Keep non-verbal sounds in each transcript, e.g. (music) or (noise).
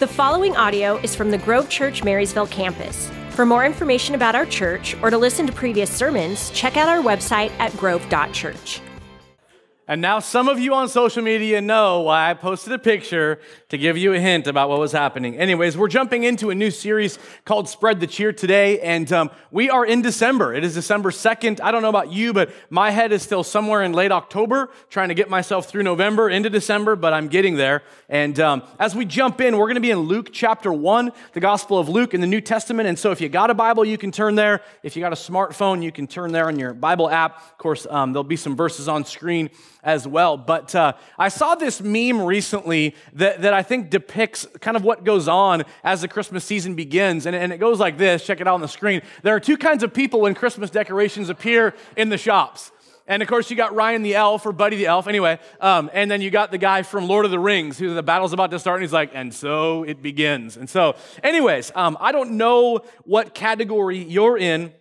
The following audio is from the Grove Church Marysville campus. For more information about our church or to listen to previous sermons, check out our website at grove.church. And now some of you on social media know why I posted a picture to give you a hint about what was happening. Anyways, we're jumping into a new series called Spread the Cheer today, and um, we are in December. It is December 2nd. I don't know about you, but my head is still somewhere in late October, trying to get myself through November into December, but I'm getting there. And um, as we jump in, we're going to be in Luke chapter 1, the Gospel of Luke in the New Testament. And so if you got a Bible, you can turn there. If you got a smartphone, you can turn there on your Bible app. Of course, um, there'll be some verses on screen as well. But uh, I saw this meme recently that, that I think depicts kind of what goes on as the Christmas season begins. And, and it goes like this check it out on the screen. There are two kinds of people when Christmas decorations appear in the shops. And of course, you got Ryan the elf or Buddy the elf, anyway. Um, and then you got the guy from Lord of the Rings who the battle's about to start, and he's like, and so it begins. And so, anyways, um, I don't know what category you're in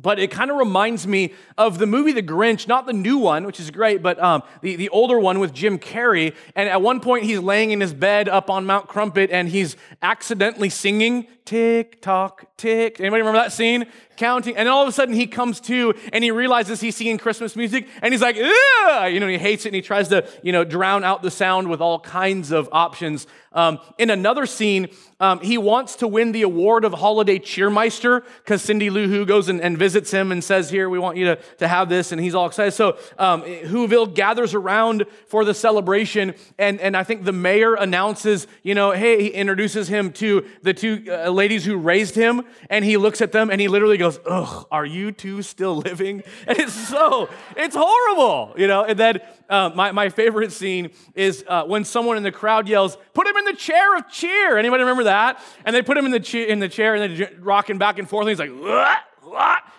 but it kind of reminds me of the movie The Grinch, not the new one, which is great, but um, the, the older one with Jim Carrey. And at one point, he's laying in his bed up on Mount Crumpet and he's accidentally singing tick tock tick. Anybody remember that scene? Counting, and all of a sudden he comes to and he realizes he's singing Christmas music and he's like, Ugh! you know, he hates it and he tries to, you know, drown out the sound with all kinds of options. Um, in another scene, um, he wants to win the award of Holiday Cheermeister because Cindy Lou Who goes and, and, visits him and says, Here, we want you to, to have this. And he's all excited. So um, Whoville gathers around for the celebration. And, and I think the mayor announces, you know, hey, he introduces him to the two uh, ladies who raised him. And he looks at them and he literally goes, Ugh, are you two still living? (laughs) And it's so, it's horrible, you know. And then uh, my, my favorite scene is uh, when someone in the crowd yells, Put him in the chair of cheer. Anybody remember that? And they put him in the, che- in the chair and they're rocking back and forth. And he's like, what?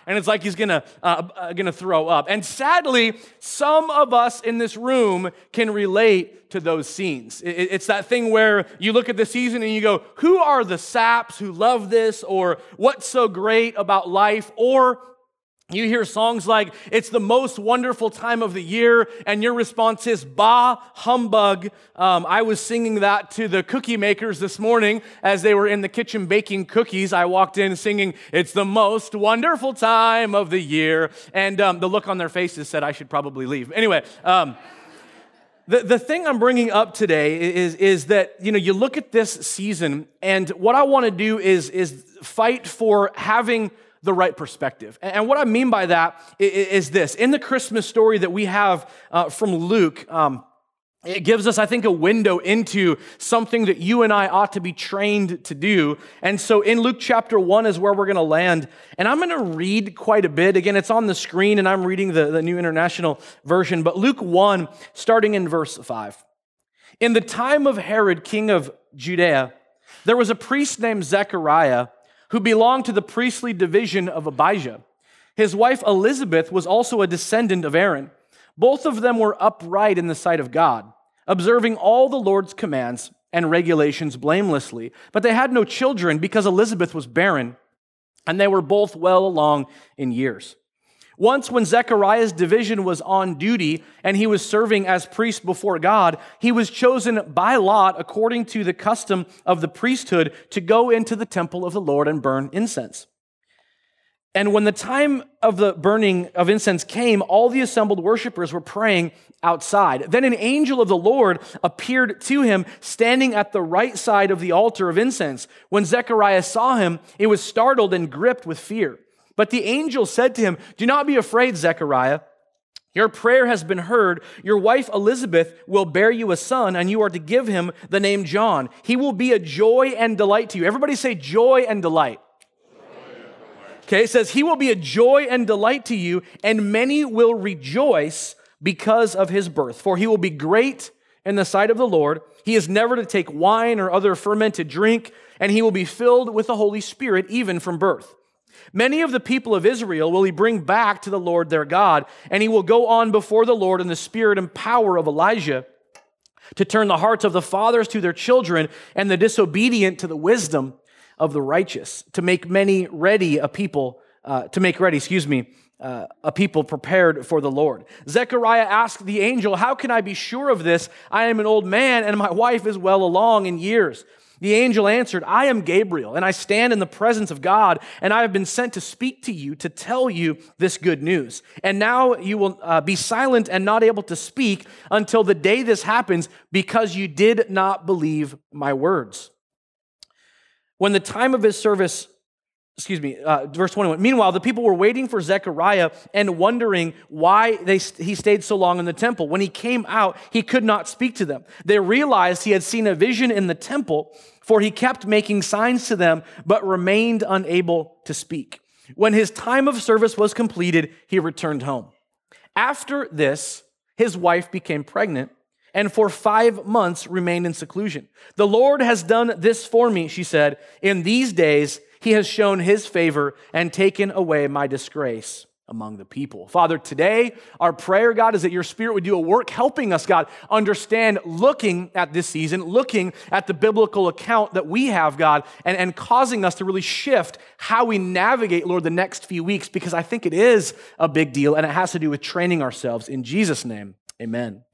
And it's like he's gonna, uh, uh, gonna throw up. And sadly, some of us in this room can relate to those scenes. It's that thing where you look at the season and you go, Who are the saps who love this? Or what's so great about life? Or you hear songs like, it's the most wonderful time of the year, and your response is, bah, humbug. Um, I was singing that to the cookie makers this morning as they were in the kitchen baking cookies. I walked in singing, it's the most wonderful time of the year. And um, the look on their faces said I should probably leave. Anyway, um, the, the thing I'm bringing up today is, is that, you know, you look at this season, and what I want to do is, is fight for having the right perspective. And what I mean by that is this in the Christmas story that we have uh, from Luke, um, it gives us, I think, a window into something that you and I ought to be trained to do. And so in Luke chapter 1 is where we're going to land. And I'm going to read quite a bit. Again, it's on the screen, and I'm reading the, the New International Version. But Luke 1, starting in verse 5. In the time of Herod, king of Judea, there was a priest named Zechariah who belonged to the priestly division of Abijah. His wife Elizabeth was also a descendant of Aaron. Both of them were upright in the sight of God, observing all the Lord's commands and regulations blamelessly. But they had no children because Elizabeth was barren, and they were both well along in years. Once, when Zechariah's division was on duty and he was serving as priest before God, he was chosen by lot, according to the custom of the priesthood, to go into the temple of the Lord and burn incense. And when the time of the burning of incense came, all the assembled worshippers were praying outside. Then an angel of the Lord appeared to him, standing at the right side of the altar of incense. When Zechariah saw him, he was startled and gripped with fear. But the angel said to him, Do not be afraid, Zechariah. Your prayer has been heard. Your wife Elizabeth will bear you a son, and you are to give him the name John. He will be a joy and delight to you. Everybody say joy and delight. Okay, it says, He will be a joy and delight to you, and many will rejoice because of his birth. For he will be great in the sight of the Lord. He is never to take wine or other fermented drink, and he will be filled with the Holy Spirit even from birth. Many of the people of Israel will he bring back to the Lord their God, and he will go on before the Lord in the spirit and power of Elijah to turn the hearts of the fathers to their children and the disobedient to the wisdom of the righteous, to make many ready a people, uh, to make ready, excuse me, uh, a people prepared for the Lord. Zechariah asked the angel, How can I be sure of this? I am an old man, and my wife is well along in years. The angel answered, I am Gabriel, and I stand in the presence of God, and I have been sent to speak to you, to tell you this good news. And now you will uh, be silent and not able to speak until the day this happens, because you did not believe my words. When the time of his service excuse me, uh, verse 21. Meanwhile, the people were waiting for Zechariah and wondering why they, he stayed so long in the temple. When he came out, he could not speak to them. They realized he had seen a vision in the temple, for he kept making signs to them, but remained unable to speak. When his time of service was completed, he returned home. After this, his wife became pregnant and for five months remained in seclusion. The Lord has done this for me, she said. In these days, he has shown his favor and taken away my disgrace among the people. Father, today our prayer, God, is that your spirit would do a work helping us, God, understand, looking at this season, looking at the biblical account that we have, God, and, and causing us to really shift how we navigate, Lord, the next few weeks, because I think it is a big deal and it has to do with training ourselves. In Jesus' name, amen.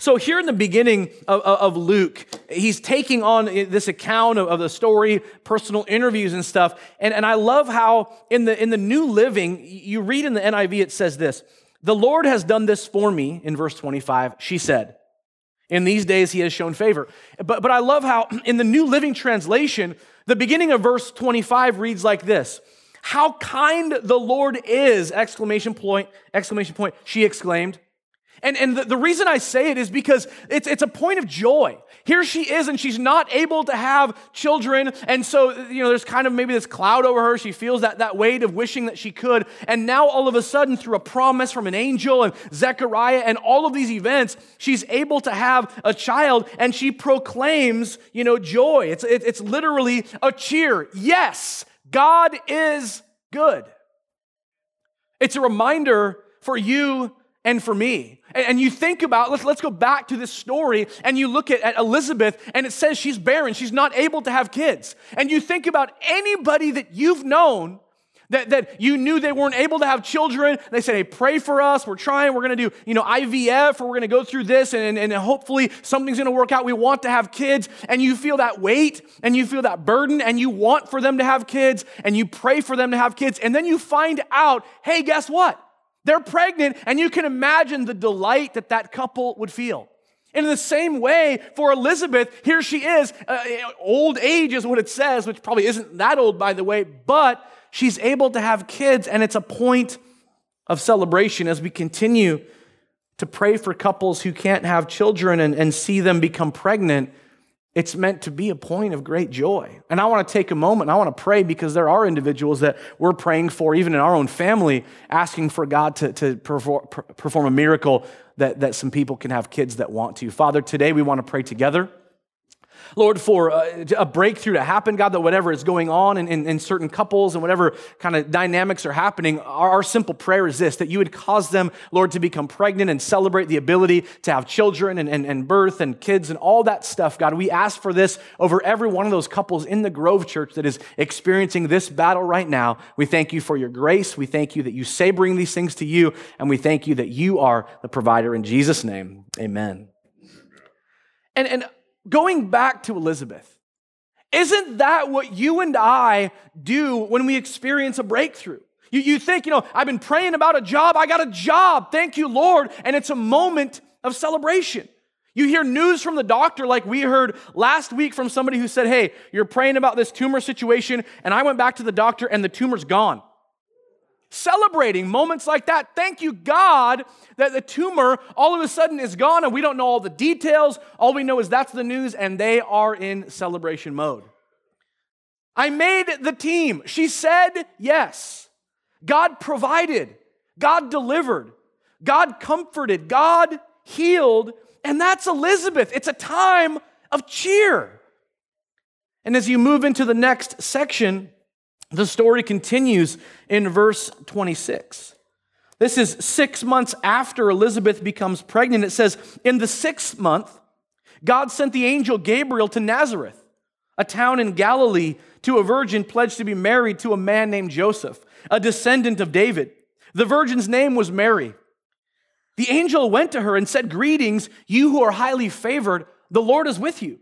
So, here in the beginning of, of Luke, he's taking on this account of, of, the story, personal interviews and stuff. And, and I love how in the, in the New Living, you read in the NIV, it says this The Lord has done this for me, in verse 25, she said. In these days, he has shown favor. But, but I love how in the New Living Translation, the beginning of verse 25 reads like this How kind the Lord is! Exclamation point, exclamation point. She exclaimed. And, and the, the, reason I say it is because it's, it's a point of joy. Here she is, and she's not able to have children. And so, you know, there's kind of maybe this cloud over her. She feels that, that weight of wishing that she could. And now, all of a sudden, through a promise from an angel and Zechariah and all of these events, she's able to have a child, and she proclaims, you know, joy. It's, it, it's literally a cheer. Yes, God is good. It's a reminder for you and for me. And you think about, let's, let's go back to this story, and you look at, at, Elizabeth, and it says she's barren, she's not able to have kids. And you think about anybody that you've known that, that you knew they weren't able to have children. They said, hey, pray for us. We're trying. We're going to do, you know, IVF, or we're going to go through this, and, and hopefully something's going to work out. We want to have kids. And you feel that weight, and you feel that burden, and you want for them to have kids, and you pray for them to have kids. And then you find out, hey, guess what? They're pregnant, and you can imagine the delight that that couple would feel. In the same way, for Elizabeth, here she is. Uh, old age is what it says, which probably isn't that old, by the way, but she's able to have kids, and it's a point of celebration as we continue to pray for couples who can't have children and, and see them become pregnant it's meant to be a point of great joy. And I want to take a moment I want to pray because there are individuals that we're praying for, even in our own family, asking for God to, to perform, perform a miracle that, that some people can have kids that want to. Father, today we want to pray together. Lord, for a, a, breakthrough to happen, God, that whatever is going on in, in, in certain couples and whatever kind of dynamics are happening, our, our, simple prayer is this that you would cause them, Lord, to become pregnant and celebrate the ability to have children and, and, and birth and kids and all that stuff, God. We ask for this over every one of those couples in the Grove Church that is experiencing this battle right now. We thank you for your grace. We thank you that you say bring these things to you, and we thank you that you are the provider. In Jesus' name, amen. And, and going back to Elizabeth, isn't that what you and I do when we experience a breakthrough? You, you think, you know, I've been praying about a job, I got a job, thank you, Lord, and it's a moment of celebration. You hear news from the doctor, like we heard last week from somebody who said, Hey, you're praying about this tumor situation, and I went back to the doctor and the tumor's gone celebrating moments like that. Thank you, God, that the tumor all of a sudden is gone and we don't know all the details. All we know is that's the news and they are in celebration mode. I made the team. She said yes. God provided, God delivered, God comforted, God healed. And that's Elizabeth. It's a time of cheer. And as you move into the next section, the story continues in verse 26. This is six months after Elizabeth becomes pregnant. It says, In the sixth month, God sent the angel Gabriel to Nazareth, a town in Galilee, to a virgin pledged to be married to a man named Joseph, a descendant of David. The virgin's name was Mary. The angel went to her and said, Greetings, you who are highly favored, the Lord is with you.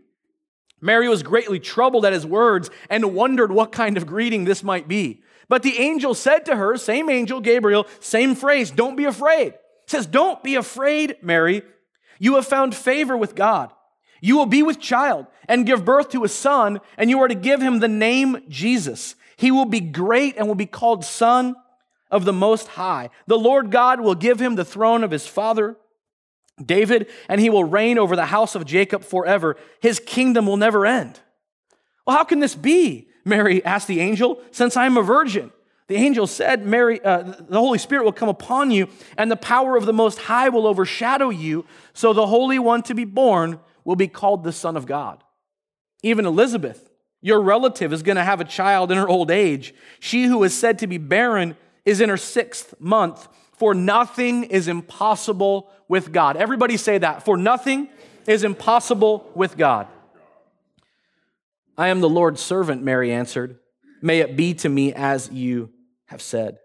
Mary was greatly troubled at his words and wondered what kind of greeting this might be. But the angel said to her, same angel, Gabriel, same phrase, don't be afraid. It says, Don't be afraid, Mary. You have found favor with God. You will be with child and give birth to a son, and you are to give him the name Jesus. He will be great and will be called Son of the Most High. The Lord God will give him the throne of his father David, and he will reign over the house of Jacob forever. His kingdom will never end. Well, how can this be? Mary asked the angel, since I am a virgin. The angel said, Mary, uh, the Holy Spirit will come upon you, and the power of the Most High will overshadow you, so the Holy One to be born will be called the Son of God. Even Elizabeth, your relative, is going to have a child in her old age. She who is said to be barren is in her sixth month, for nothing is impossible with God. Everybody say that. For nothing is impossible with God. I am the Lord's servant, Mary answered. May it be to me as you have said.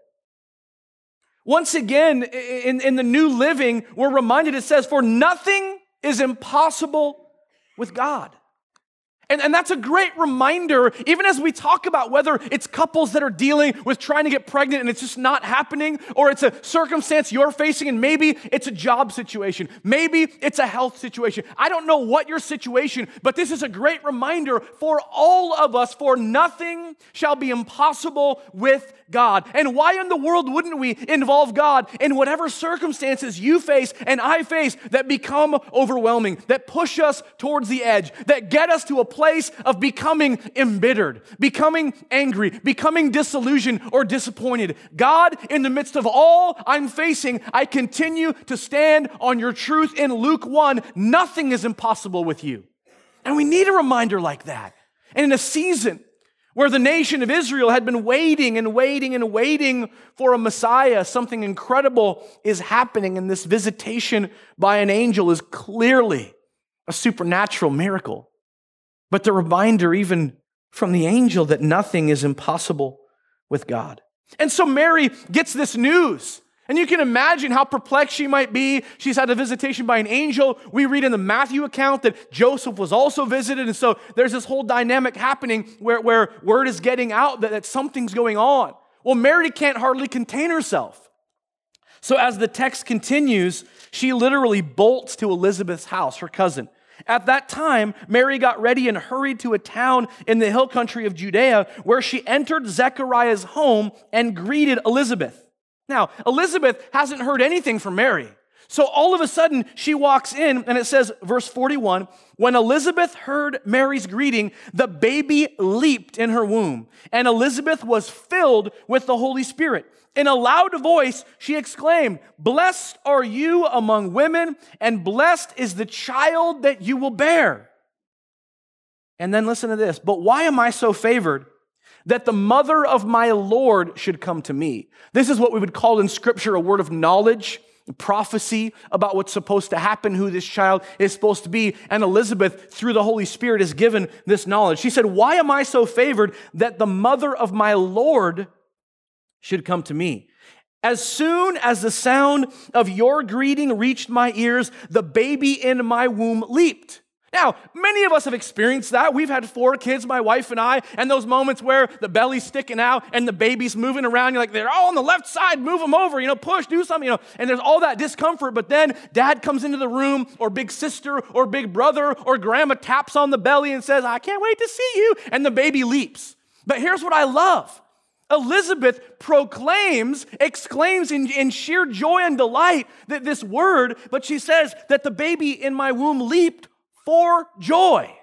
Once again, in, in the new living, we're reminded it says, For nothing is impossible with God. And, and that's a great reminder, even as we talk about whether it's couples that are dealing with trying to get pregnant and it's just not happening, or it's a circumstance you're facing, and maybe it's a job situation, maybe it's a health situation. I don't know what your situation, but this is a great reminder for all of us, for nothing shall be impossible with God. And why in the world wouldn't we involve God in whatever circumstances you face and I face that become overwhelming, that push us towards the edge, that get us to a place of becoming embittered, becoming angry, becoming disillusioned or disappointed? God, in the midst of all I'm facing, I continue to stand on your truth in Luke 1. Nothing is impossible with you. And we need a reminder like that. And in a season where the nation of Israel had been waiting and waiting and waiting for a Messiah, something incredible is happening, and this visitation by an angel is clearly a supernatural miracle. But the reminder, even from the angel, that nothing is impossible with God. And so Mary gets this news and you can imagine how perplexed she might be. She's had a visitation by an angel. We read in the Matthew account that Joseph was also visited. And so there's this whole dynamic happening where, where word is getting out that, that something's going on. Well, Mary can't hardly contain herself. So as the text continues, she literally bolts to Elizabeth's house, her cousin. At that time, Mary got ready and hurried to a town in the hill country of Judea where she entered Zechariah's home and greeted Elizabeth. Now, Elizabeth hasn't heard anything from Mary. So all of a sudden, she walks in, and it says, verse 41 When Elizabeth heard Mary's greeting, the baby leaped in her womb, and Elizabeth was filled with the Holy Spirit. In a loud voice, she exclaimed, Blessed are you among women, and blessed is the child that you will bear. And then listen to this. But why am I so favored? That the mother of my Lord should come to me. This is what we would call in scripture a word of knowledge, prophecy about what's supposed to happen, who this child is supposed to be. And Elizabeth, through the Holy Spirit, is given this knowledge. She said, Why am I so favored that the mother of my Lord should come to me? As soon as the sound of your greeting reached my ears, the baby in my womb leaped. Now, many of us have experienced that. We've had four kids, my wife and I, and those moments where the belly's sticking out and the baby's moving around. You're like, they're all on the left side, move them over, you know, push, do something, you know, and there's all that discomfort. But then dad comes into the room, or big sister, or big brother, or grandma taps on the belly and says, I can't wait to see you. And the baby leaps. But here's what I love Elizabeth proclaims, exclaims in, in, sheer joy and delight that this word, but she says that the baby in my womb leaped for joy.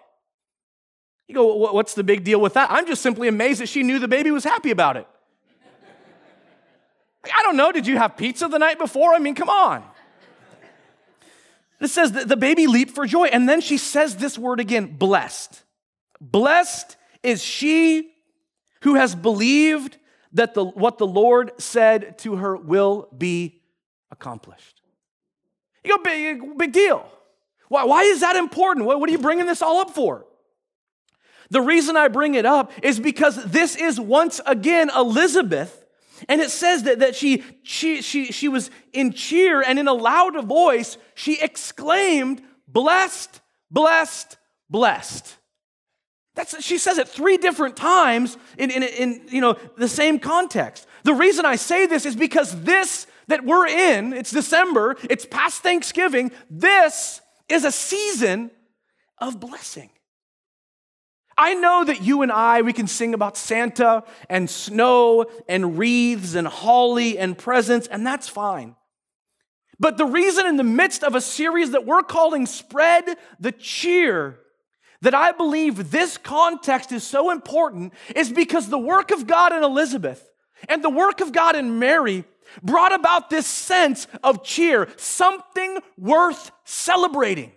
You go, what's the big deal with that? I'm just simply amazed that she knew the baby was happy about it. I don't know, did you have pizza the night before? I mean, come on. It says the baby leaped for joy. And then she says this word again blessed. Blessed is she who has believed that the, what the Lord said to her will be accomplished. You go, big, big deal. Why, why is that important? What, what are you bringing this all up for? The reason I bring it up is because this is once again Elizabeth. And it says that, that she, she, she, she was in cheer and in a loud voice, she exclaimed, Blessed, blessed, blessed. That's, she says it three different times in, in, in you know, the same context. The reason I say this is because this that we're in, it's December, it's past Thanksgiving, this is a season of blessing. I know that you and I, we can sing about Santa and snow and wreaths and holly and presents, and that's fine. But the reason, in the midst of a series that we're calling Spread the Cheer, that I believe this context is so important is because the work of God in Elizabeth and the work of God in Mary brought about this sense of cheer, something worth celebrating.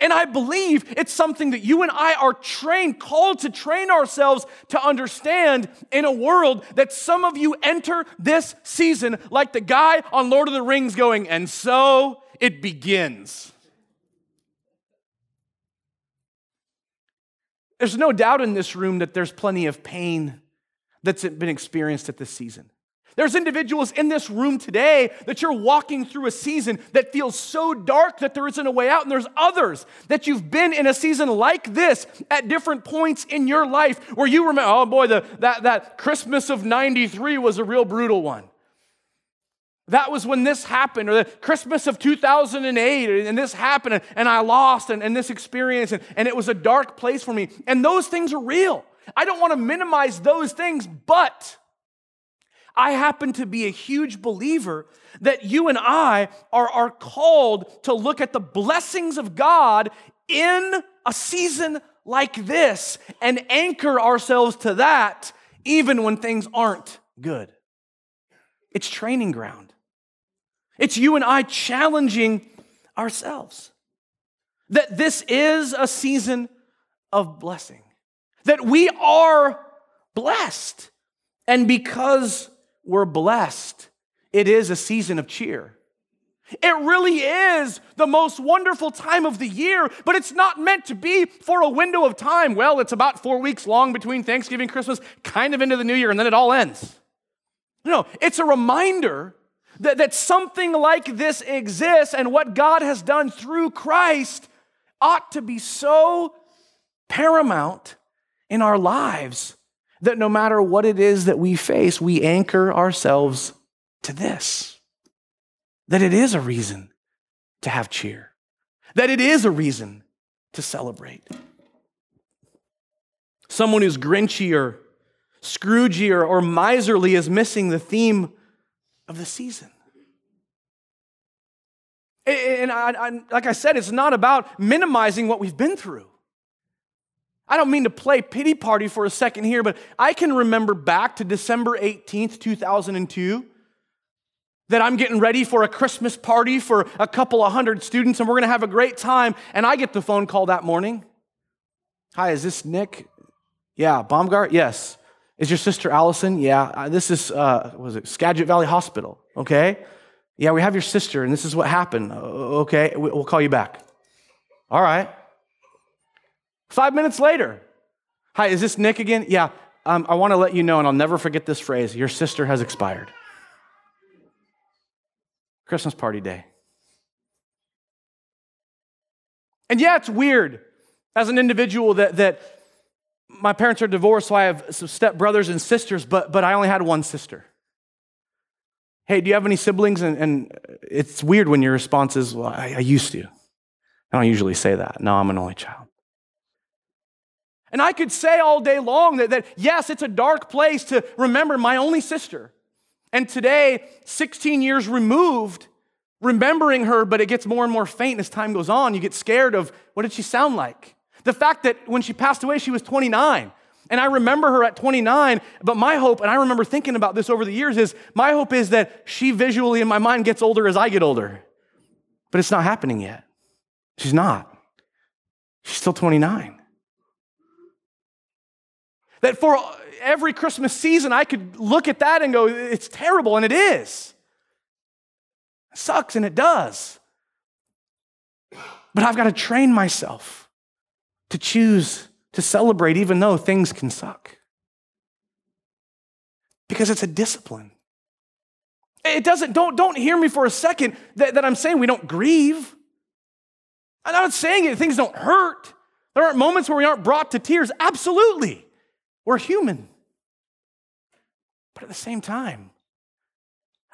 And I believe it's something that you and I are trained, called to train ourselves to understand in a world that some of you enter this season like the guy on Lord of the Rings going, and so it begins. There's no doubt in this room that there's plenty of pain that's been experienced at this season. There's individuals in this room today that you're walking through a season that feels so dark that there isn't a way out. And there's others that you've been in a season like this at different points in your life where you remember, oh boy, the, that, that Christmas of 93 was a real brutal one. That was when this happened, or the Christmas of 2008, and this happened, and I lost, and, and this experience, and, and it was a dark place for me. And those things are real. I don't want to minimize those things, but I happen to be a huge believer that you and I are, are called to look at the blessings of God in a season like this and anchor ourselves to that even when things aren't good. It's training ground. It's you and I challenging ourselves that this is a season of blessing, that we are blessed. And because we're blessed. It is a season of cheer. It really is the most wonderful time of the year, but it's not meant to be for a window of time. Well, it's about four weeks long between Thanksgiving, Christmas, kind of into the new year, and then it all ends. No, it's a reminder that, that something like this exists, and what God has done through Christ ought to be so paramount in our lives that no matter what it is that we face, we anchor ourselves to this. That it is a reason to have cheer, that it is a reason to celebrate. Someone who's grinchy or scroogey or, miserly is missing the theme of the season. And I, I, like I said, it's not about minimizing what we've been through. I don't mean to play pity party for a second here, but I can remember back to December 18th, 2002, that I'm getting ready for a Christmas party for a couple of hundred students and we're going to have a great time. And I get the phone call that morning. Hi, is this Nik? Yeah, Baumgart? Yes. Is your sister Allison? Yeah. Uh, this is, uh, was it Skagit Valley Hospital? Okay. Yeah, we have your sister and this is what happened. Okay, we'll call you back. All right. Five minutes later, hi, is this Nik again? Yeah, um, I want to let you know, and I'll never forget this phrase your sister has expired. Christmas party day. And yeah, it's weird as an individual that, that my parents are divorced, so I have some step brothers and sisters, but, but I only had one sister. Hey, do you have any siblings? And, and it's weird when your response is, well, I, I used to. I don't usually say that. No, I'm an only child. And I could say all day long that, that, yes, it's a dark place to remember my only sister. And today, 16 years removed, remembering her, but it gets more and more faint as time goes on. You get scared of what did she sound like? The fact that when she passed away, she was 29. And I remember her at 29, but my hope, and I remember thinking about this over the years, is my hope is that she visually in my mind gets older as I get older. But it's not happening yet. She's not. She's still 29. That for every Christmas season, I could look at that and go, it's terrible, and it is. It sucks, and it does. But I've got to train myself to choose to celebrate even though things can suck. Because it's a discipline. It doesn't, don't, don't hear me for a second that, that I'm saying we don't grieve. I'm not saying it, things don't hurt. There aren't moments where we aren't brought to tears. Absolutely. We're human. But at the same time,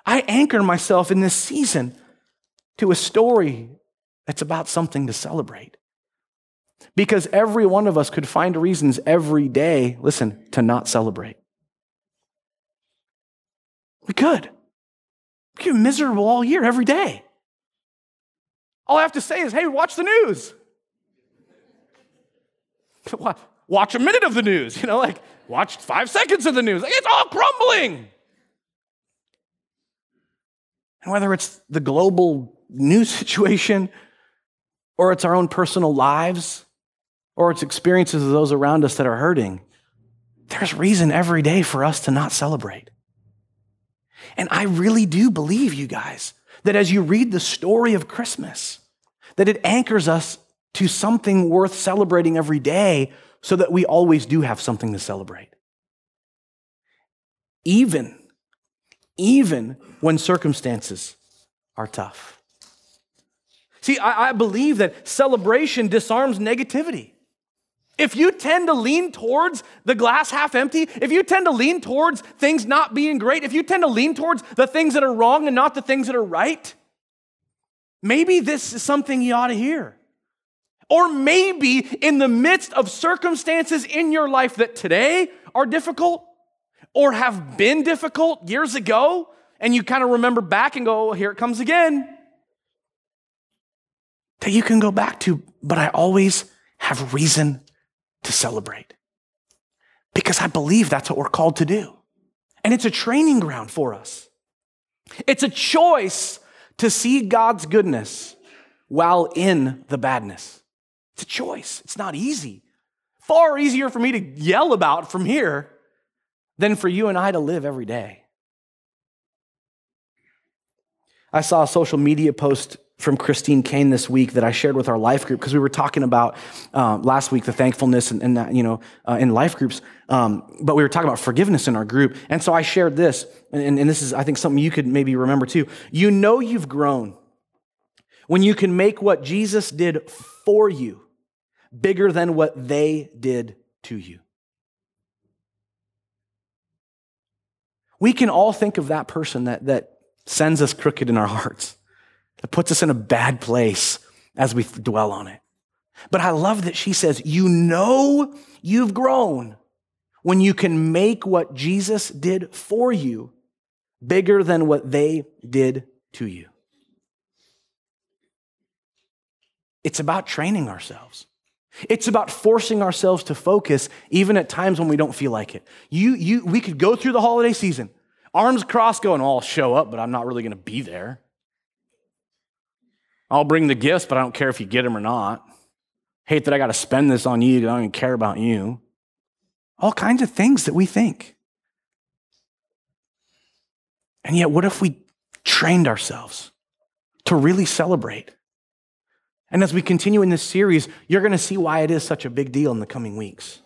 I anchor myself in this season to a story that's about something to celebrate. Because every one of us could find reasons every day, listen, to not celebrate. We could. We could be miserable all year, every day. All I have to say is, hey, watch the news. (laughs) Watch a minute of the news, you know, like watch five seconds of the news. Like, it's all crumbling. And whether it's the global news (laughs) situation, or it's our own personal lives, or it's experiences of those around us that are hurting, there's reason every day for us to not celebrate. And I really do believe, you guys, that as you read the story of Christmas, that it anchors us to something worth celebrating every day so that we always do have something to celebrate. Even, even when circumstances are tough. See, I, I believe that celebration disarms negativity. If you tend to lean towards the glass half empty, if you tend to lean towards things not being great, if you tend to lean towards the things that are wrong and not the things that are right, maybe this is something you ought to hear. Or maybe in the midst of circumstances in your life that today are difficult or have been difficult years ago, and you kind of remember back and go, oh, here it comes again. That you can go back to, but I always have reason to celebrate. Because I believe that's what we're called to do. And it's a training ground for us. It's a choice to see God's goodness while in the badness. It's a choice. It's not easy. Far easier for me to yell about from here than for you and I to live every day. I saw a social media post from Christine Kane this week that I shared with our life group because we were talking about uh, last week the thankfulness and, and that, you know, uh, in life groups. Um, but we were talking about forgiveness in our group. And so I shared this, and, and this is, I think, something you could maybe remember too. You know you've grown when you can make what Jesus did for you bigger than what they did to you. We can all think of that person that, that sends us crooked in our hearts that puts us in a bad place as we dwell on it. But I love that she says, You know you've grown when you can make what Jesus did for you bigger than what they did to you. It's about training ourselves. It's about forcing ourselves to focus even at times when we don't feel like it. You, you, we could go through the holiday season, arms crossed, going, oh, I'll show up, but I'm not really going to be there. I'll bring the gifts, but I don't care if you get them or not. Hate that I got to spend this on you. I don't even care about you. All kinds of things that we think. And yet, what if we trained ourselves to really celebrate? And as we continue in this series, you're going to see why it is such a big deal in the coming weeks.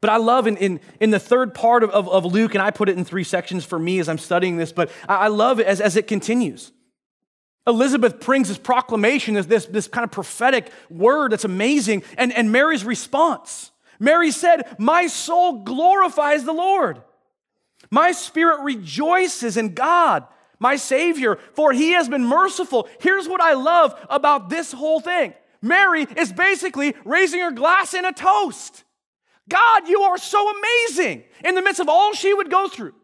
But I love in, in, in the third part of, of, of, Luke, and I put it in three sections for me as I'm studying this, but I, I love it as, as it continues. Elizabeth brings this proclamation, this, this, this kind of prophetic word that's amazing, and, and Mary's response. Mary said, My soul glorifies the Lord. My spirit rejoices in God, my Savior, for he has been merciful. Here's what I love about this whole thing Mary is basically raising her glass in a toast. God, you are so amazing in the midst of all she would go through.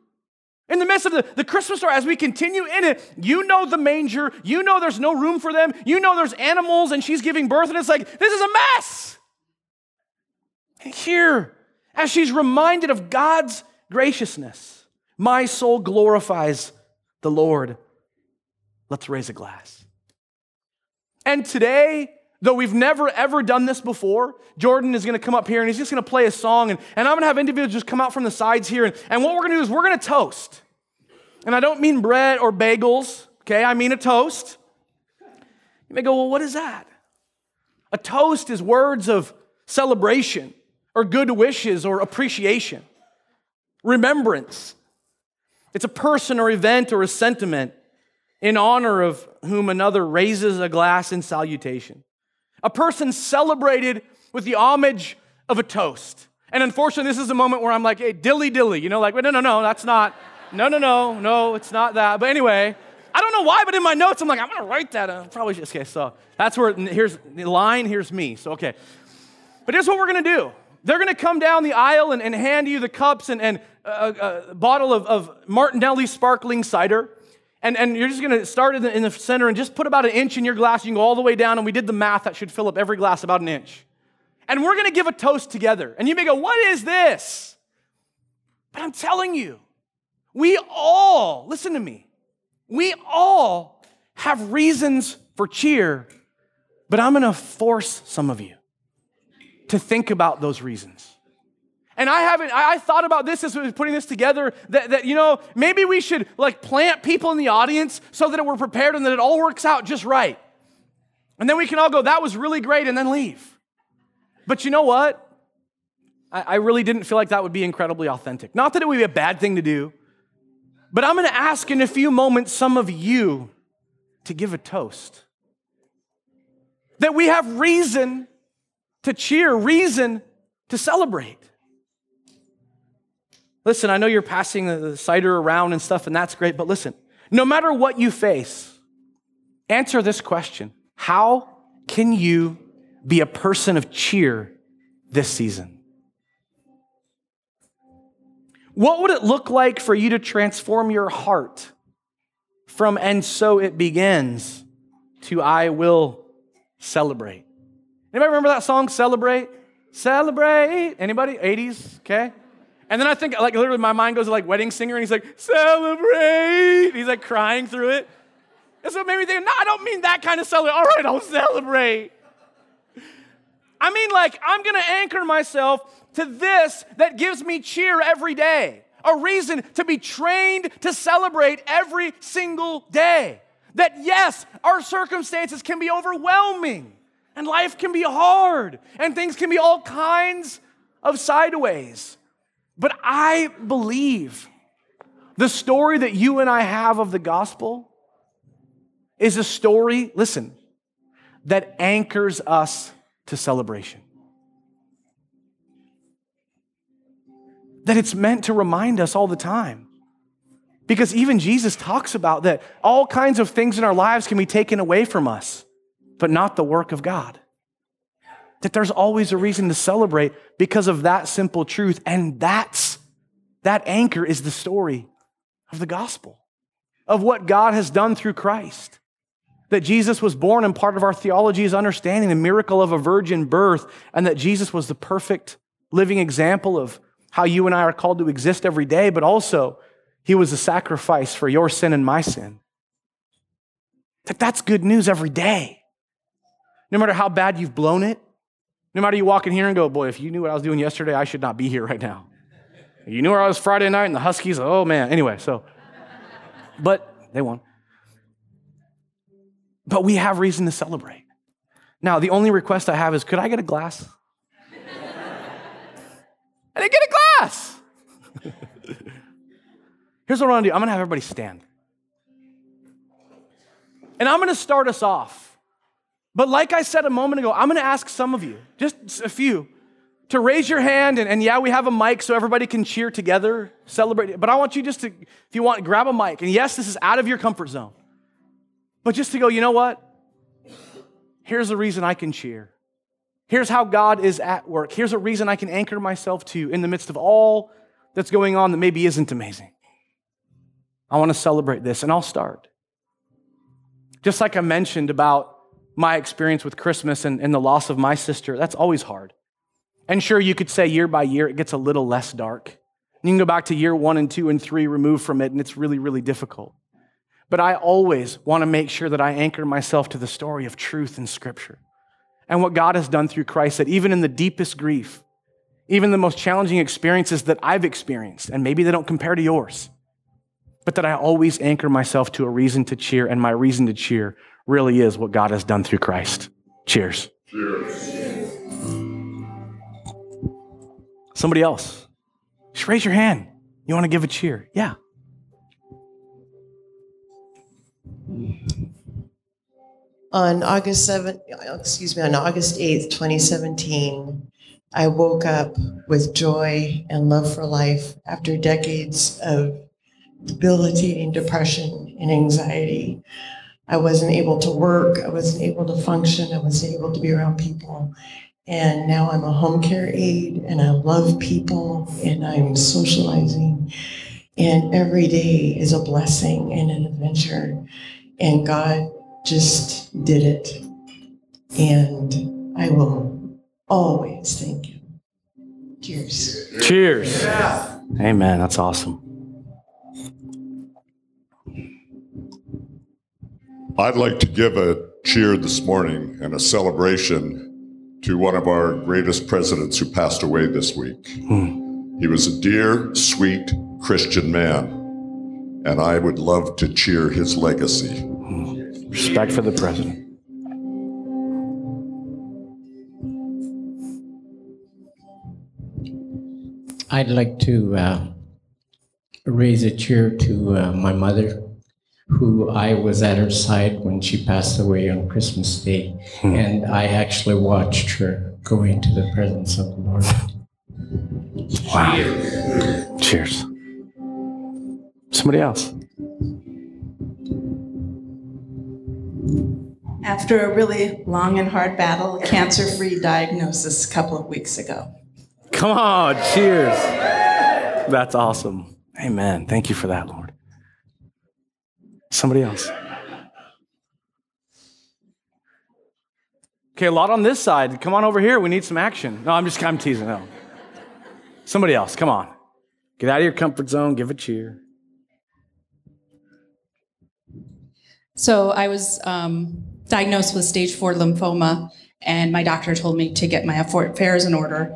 In the midst of the, the Christmas story, as we continue in it, you know the manger, you know there's no room for them, you know there's animals and she's giving birth, and it's like, this is a mess. And here, as she's reminded of God's graciousness, my soul glorifies the Lord. Let's raise a glass. And today, though we've never ever done this before, Jordan is gonna come up here and he's just gonna play a song, and, and I'm gonna have individuals just come out from the sides here. And, and what we're gonna do is we're gonna toast. And I don't mean bread or bagels, okay? I mean a toast. You may go, well, what is that? A toast is words of celebration or good wishes or appreciation, remembrance. It's a person or event or a sentiment in honor of whom another raises a glass in salutation. A person celebrated with the homage of a toast. And unfortunately, this is a moment where I'm like, hey, dilly dilly, you know, like, no, no, no, that's not, no, no, no, no, it's not that. But anyway, I don't know why, but in my notes, I'm like, I'm gonna write that. I probably should. Okay, so that's where, here's the line, here's me. So, okay. But here's what we're gonna do. They're gonna come down the aisle and, and hand you the cups and, and a, a bottle of, of Martinelli sparkling cider. And, and you're just gonna start in the, in the center and just put about an inch in your glass. You can go all the way down, and we did the math that should fill up every glass about an inch and we're gonna give a toast together. And you may go, What is this? But I'm telling you, we all, listen to me, we all have reasons for cheer, but I'm gonna force some of you to think about those reasons. And I haven't, I thought about this as we was putting this together that, that, you know, maybe we should like plant people in the audience so that we're prepared and that it all works out just right. And then we can all go, that was really great, and then leave. But you know what? I, I really didn't feel like that would be incredibly authentic. Not that it would be a bad thing to do, but I'm going to ask in a few moments some of you to give a toast. That we have reason to cheer, reason to celebrate. Listen, I know you're passing the cider around and stuff, and that's great, but listen, no matter what you face, answer this question How can you be a person of cheer this season? What would it look like for you to transform your heart from and so it begins to I will celebrate? Anybody remember that song, Celebrate? Celebrate. Anybody? 80s, okay? And then I think, like, literally, my mind goes to like wedding singer, and he's like, celebrate. He's like crying through it. And so it made me think, no, I don't mean that kind of celebrate. All right, I'll celebrate. I mean, like, I'm gonna anchor myself to this that gives me cheer every day, a reason to be trained to celebrate every single day. That yes, our circumstances can be overwhelming, and life can be hard, and things can be all kinds of sideways. But I believe the story that you and I have of the gospel is a story, listen, that anchors us to celebration. That it's meant to remind us all the time. Because even Jesus talks about that all kinds of things in our lives can be taken away from us, but not the work of God. That there's always a reason to celebrate because of that simple truth. And that's that anchor is the story of the gospel, of what God has done through Christ that Jesus was born, and part of our theology is understanding the miracle of a virgin birth, and that Jesus was the perfect living example of how you and I are called to exist every day, but also he was a sacrifice for your sin and my sin. That that's good news every day. No matter how bad you've blown it, no matter you walk in here and go, boy, if you knew what I was doing yesterday, I should not be here right now. You knew where I was Friday night and the Huskies, oh man. Anyway, so, but they won but we have reason to celebrate. Now, the only request I have is could I get a glass? (laughs) I didn't get a glass. (laughs) Here's what I'm gonna do I'm gonna have everybody stand. And I'm gonna start us off. But like I said a moment ago, I'm gonna ask some of you, just a few, to raise your hand. And, and yeah, we have a mic so everybody can cheer together, celebrate. But I want you just to, if you want, grab a mic. And yes, this is out of your comfort zone. But just to go, you know what? Here's the reason I can cheer. Here's how God is at work. Here's a reason I can anchor myself to in the midst of all that's going on that maybe isn't amazing. I want to celebrate this, and I'll start. Just like I mentioned about my experience with Christmas and, and the loss of my sister, that's always hard. And sure, you could say year by year it gets a little less dark. You can go back to year one and two and three removed from it, and it's really, really difficult. But I always want to make sure that I anchor myself to the story of truth in Scripture and what God has done through Christ, that even in the deepest grief, even the most challenging experiences that I've experienced, and maybe they don't compare to yours, but that I always anchor myself to a reason to cheer, and my reason to cheer really is what God has done through Christ. Cheers. Cheers. Somebody else. Just raise your hand. You want to give a cheer? Yeah. On August 7th, excuse me, on August 8th, 2017, I woke up with joy and love for life after decades of debilitating depression and anxiety. I wasn't able to work, I wasn't able to function, I wasn't able to be around people. And now I'm a home care aide and I love people and I'm socializing. And every day is a blessing and an adventure. And God just did it. And I will always thank Him. Cheers. Cheers. Amen. That's awesome. I'd like to give a cheer this morning and a celebration to one of our greatest presidents who passed away this week. He was a dear, sweet Christian man, and I would love to cheer his legacy. Respect for the president. I'd like to uh, raise a cheer to uh, my mother, who I was at her side when she passed away on Christmas Day. Hmm. And I actually watched her go into the presence of the Lord. Wow. Cheers. Somebody else. After a really long and hard battle, cancer free diagnosis a couple of weeks ago. Come on. Cheers. That's awesome. Amen. Thank you for that, Lord. Somebody else. Okay, a lot on this side. Come on over here. We need some action. No, I'm just I'm teasing. Somebody else. Come on. Get out of your comfort zone. Give a cheer. So I was um, diagnosed with stage four lymphoma, and my doctor told me to get my affairs in order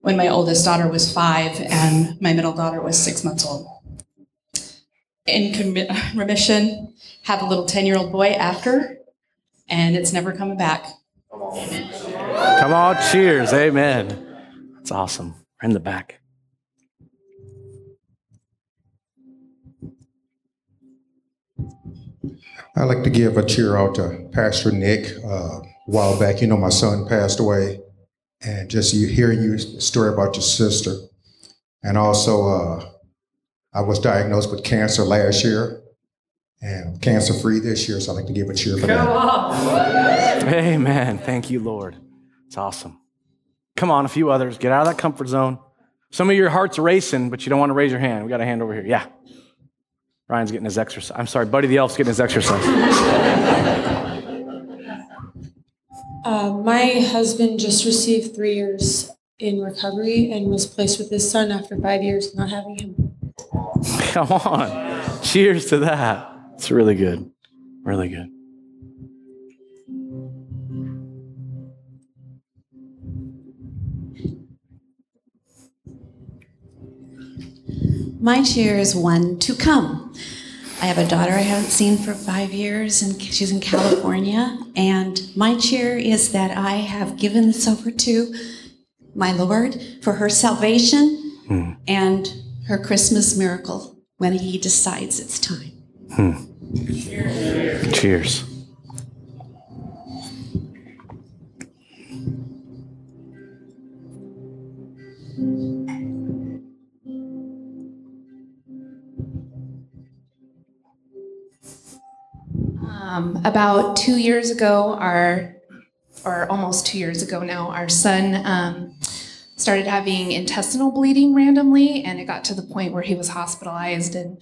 when my oldest daughter was five and my middle daughter was six months old. In commi- (laughs) remission, have a little 10 year old boy after, and it's never coming back. Come on. Cheers. Amen. That's awesome. We're in the back. I'd like to give a cheer out to Pastor Nik. Uh, a while back, you know, my son passed away, and just you hearing your story about your sister, and also uh, I was diagnosed with cancer last year, and cancer free this year. So I'd like to give a cheer for Come that. Amen. Thank you, Lord. It's awesome. Come on, a few others. Get out of that comfort zone. Some of your heart's racing, but you don't want to raise your hand. We got a hand over here. Yeah. Ryan's getting his exercise. I'm sorry, Buddy the Elf's getting his exercise. (laughs) Uh, my husband just received three years in recovery and was placed with his son after five years not having him. (laughs) Come on. Cheers to that. It's really good. Really good. My cheer is one to come. I have a daughter I haven't seen for five years, and she's in California. And my cheer is that I have given this over to my Lord for her salvation hmm. and her Christmas miracle when He decides it's time. Hmm. Cheers. Um, about two years ago, our, or almost two years ago now, our son um, started having intestinal bleeding randomly, and it got to the point where he was hospitalized. And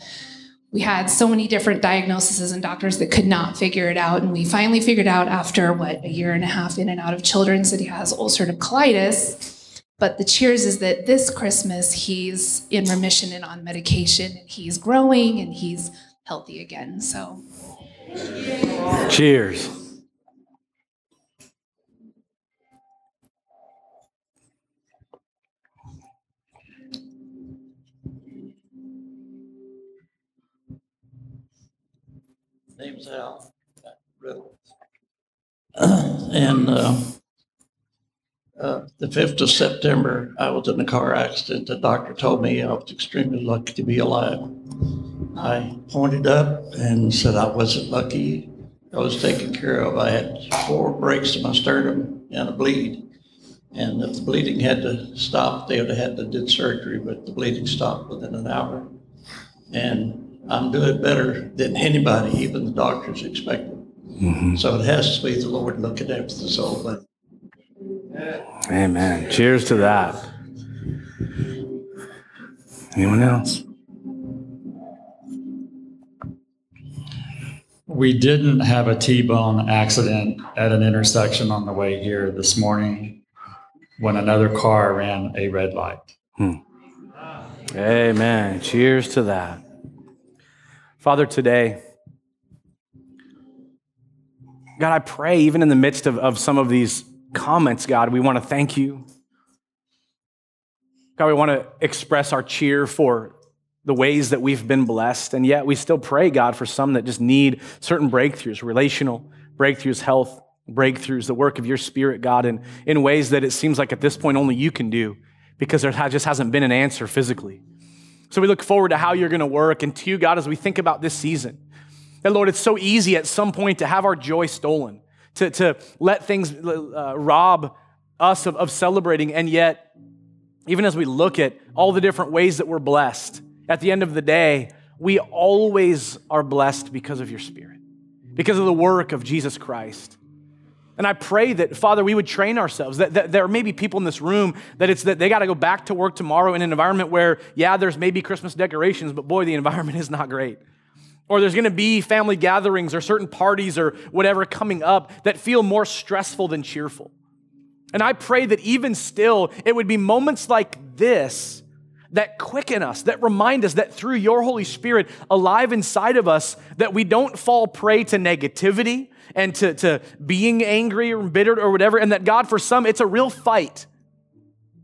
we had so many different diagnoses and doctors that could not figure it out. And we finally figured out after what a year and a half in and out of children's that he has ulcerative colitis. But the cheers is that this Christmas he's in remission and on medication, and he's growing and he's healthy again. So Cheers. Name's Al Reynolds. And uh, uh, the 5th of September, I was in a car accident. The doctor told me I was extremely lucky to be alive. I pointed up and said I wasn't lucky. I was taken care of. I had four breaks to my sternum and a bleed. And if the bleeding had to stop, they would have had to did surgery, but the bleeding stopped within an hour. And I'm doing better than anybody, even the doctors expected. Mm-hmm. So it has to be the Lord looking after the soul. But Amen. Cheers to that. Anyone else? We didn't have a T-bone accident at an intersection on the way here this morning when another car ran a red light. Hmm. Amen. Cheers to that. Father, today, God, I pray, even in the midst of, of some of these comments, God, we want to thank you. God, we want to express our cheer for the ways that we've been blessed. And yet we still pray, God, for some that just need certain breakthroughs, relational breakthroughs, health breakthroughs, the work of your spirit, God, in, in ways that it seems like at this point only you can do because there just hasn't been an answer physically. So we look forward to how you're going to work and to you, God, as we think about this season. That, Lord, it's so easy at some point to have our joy stolen, to, to let things uh, rob us of, of celebrating. And yet, even as we look at all the different ways that we're blessed, at the end of the day, we always are blessed because of your Spirit, because of the work of Jesus Christ. And I pray that, Father, we would train ourselves. That, that there may be people in this room that it's that they got to go back to work tomorrow in an environment where, yeah, there's maybe Christmas decorations, but boy, the environment (laughs) is not great. Or there's going to be family gatherings or certain parties or whatever coming up that feel more stressful than cheerful. And I pray that even still, it would be moments like this that quicken us, that remind us that through your Holy Spirit alive inside of us, that we don't fall prey to negativity and to, to being angry or bitter or whatever, and that God, for some, it's a real fight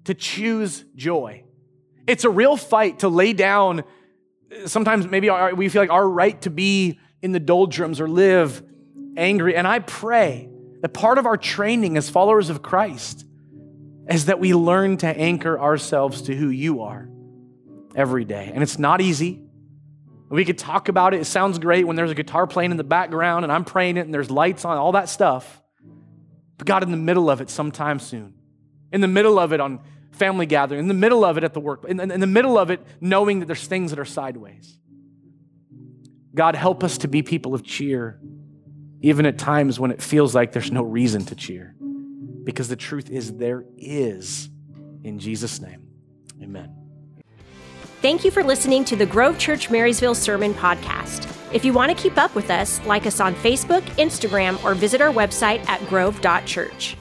to choose joy. It's a real fight to lay down, sometimes maybe our, we feel like our right to be in the doldrums or live angry. And I pray that part of our training as followers of Christ is that we learn to anchor ourselves to who you are every day. And it's not easy. We could talk about it. It sounds great when there's a guitar playing in the background and I'm praying it and there's lights on, all that stuff. But God, in the middle of it sometime soon, in the middle of it on family gathering, in the middle of it at the work, in, in the middle of it knowing that there's things that are sideways. God, help us to be people of cheer, even at times when it feels like there's no reason to cheer. Because the truth is, there is. In Jesus' name, amen. Thank you for listening to the Grove Church Marysville Sermon Podcast. If you want to keep up with us, like us on Facebook, Instagram, or visit our website at grove.church.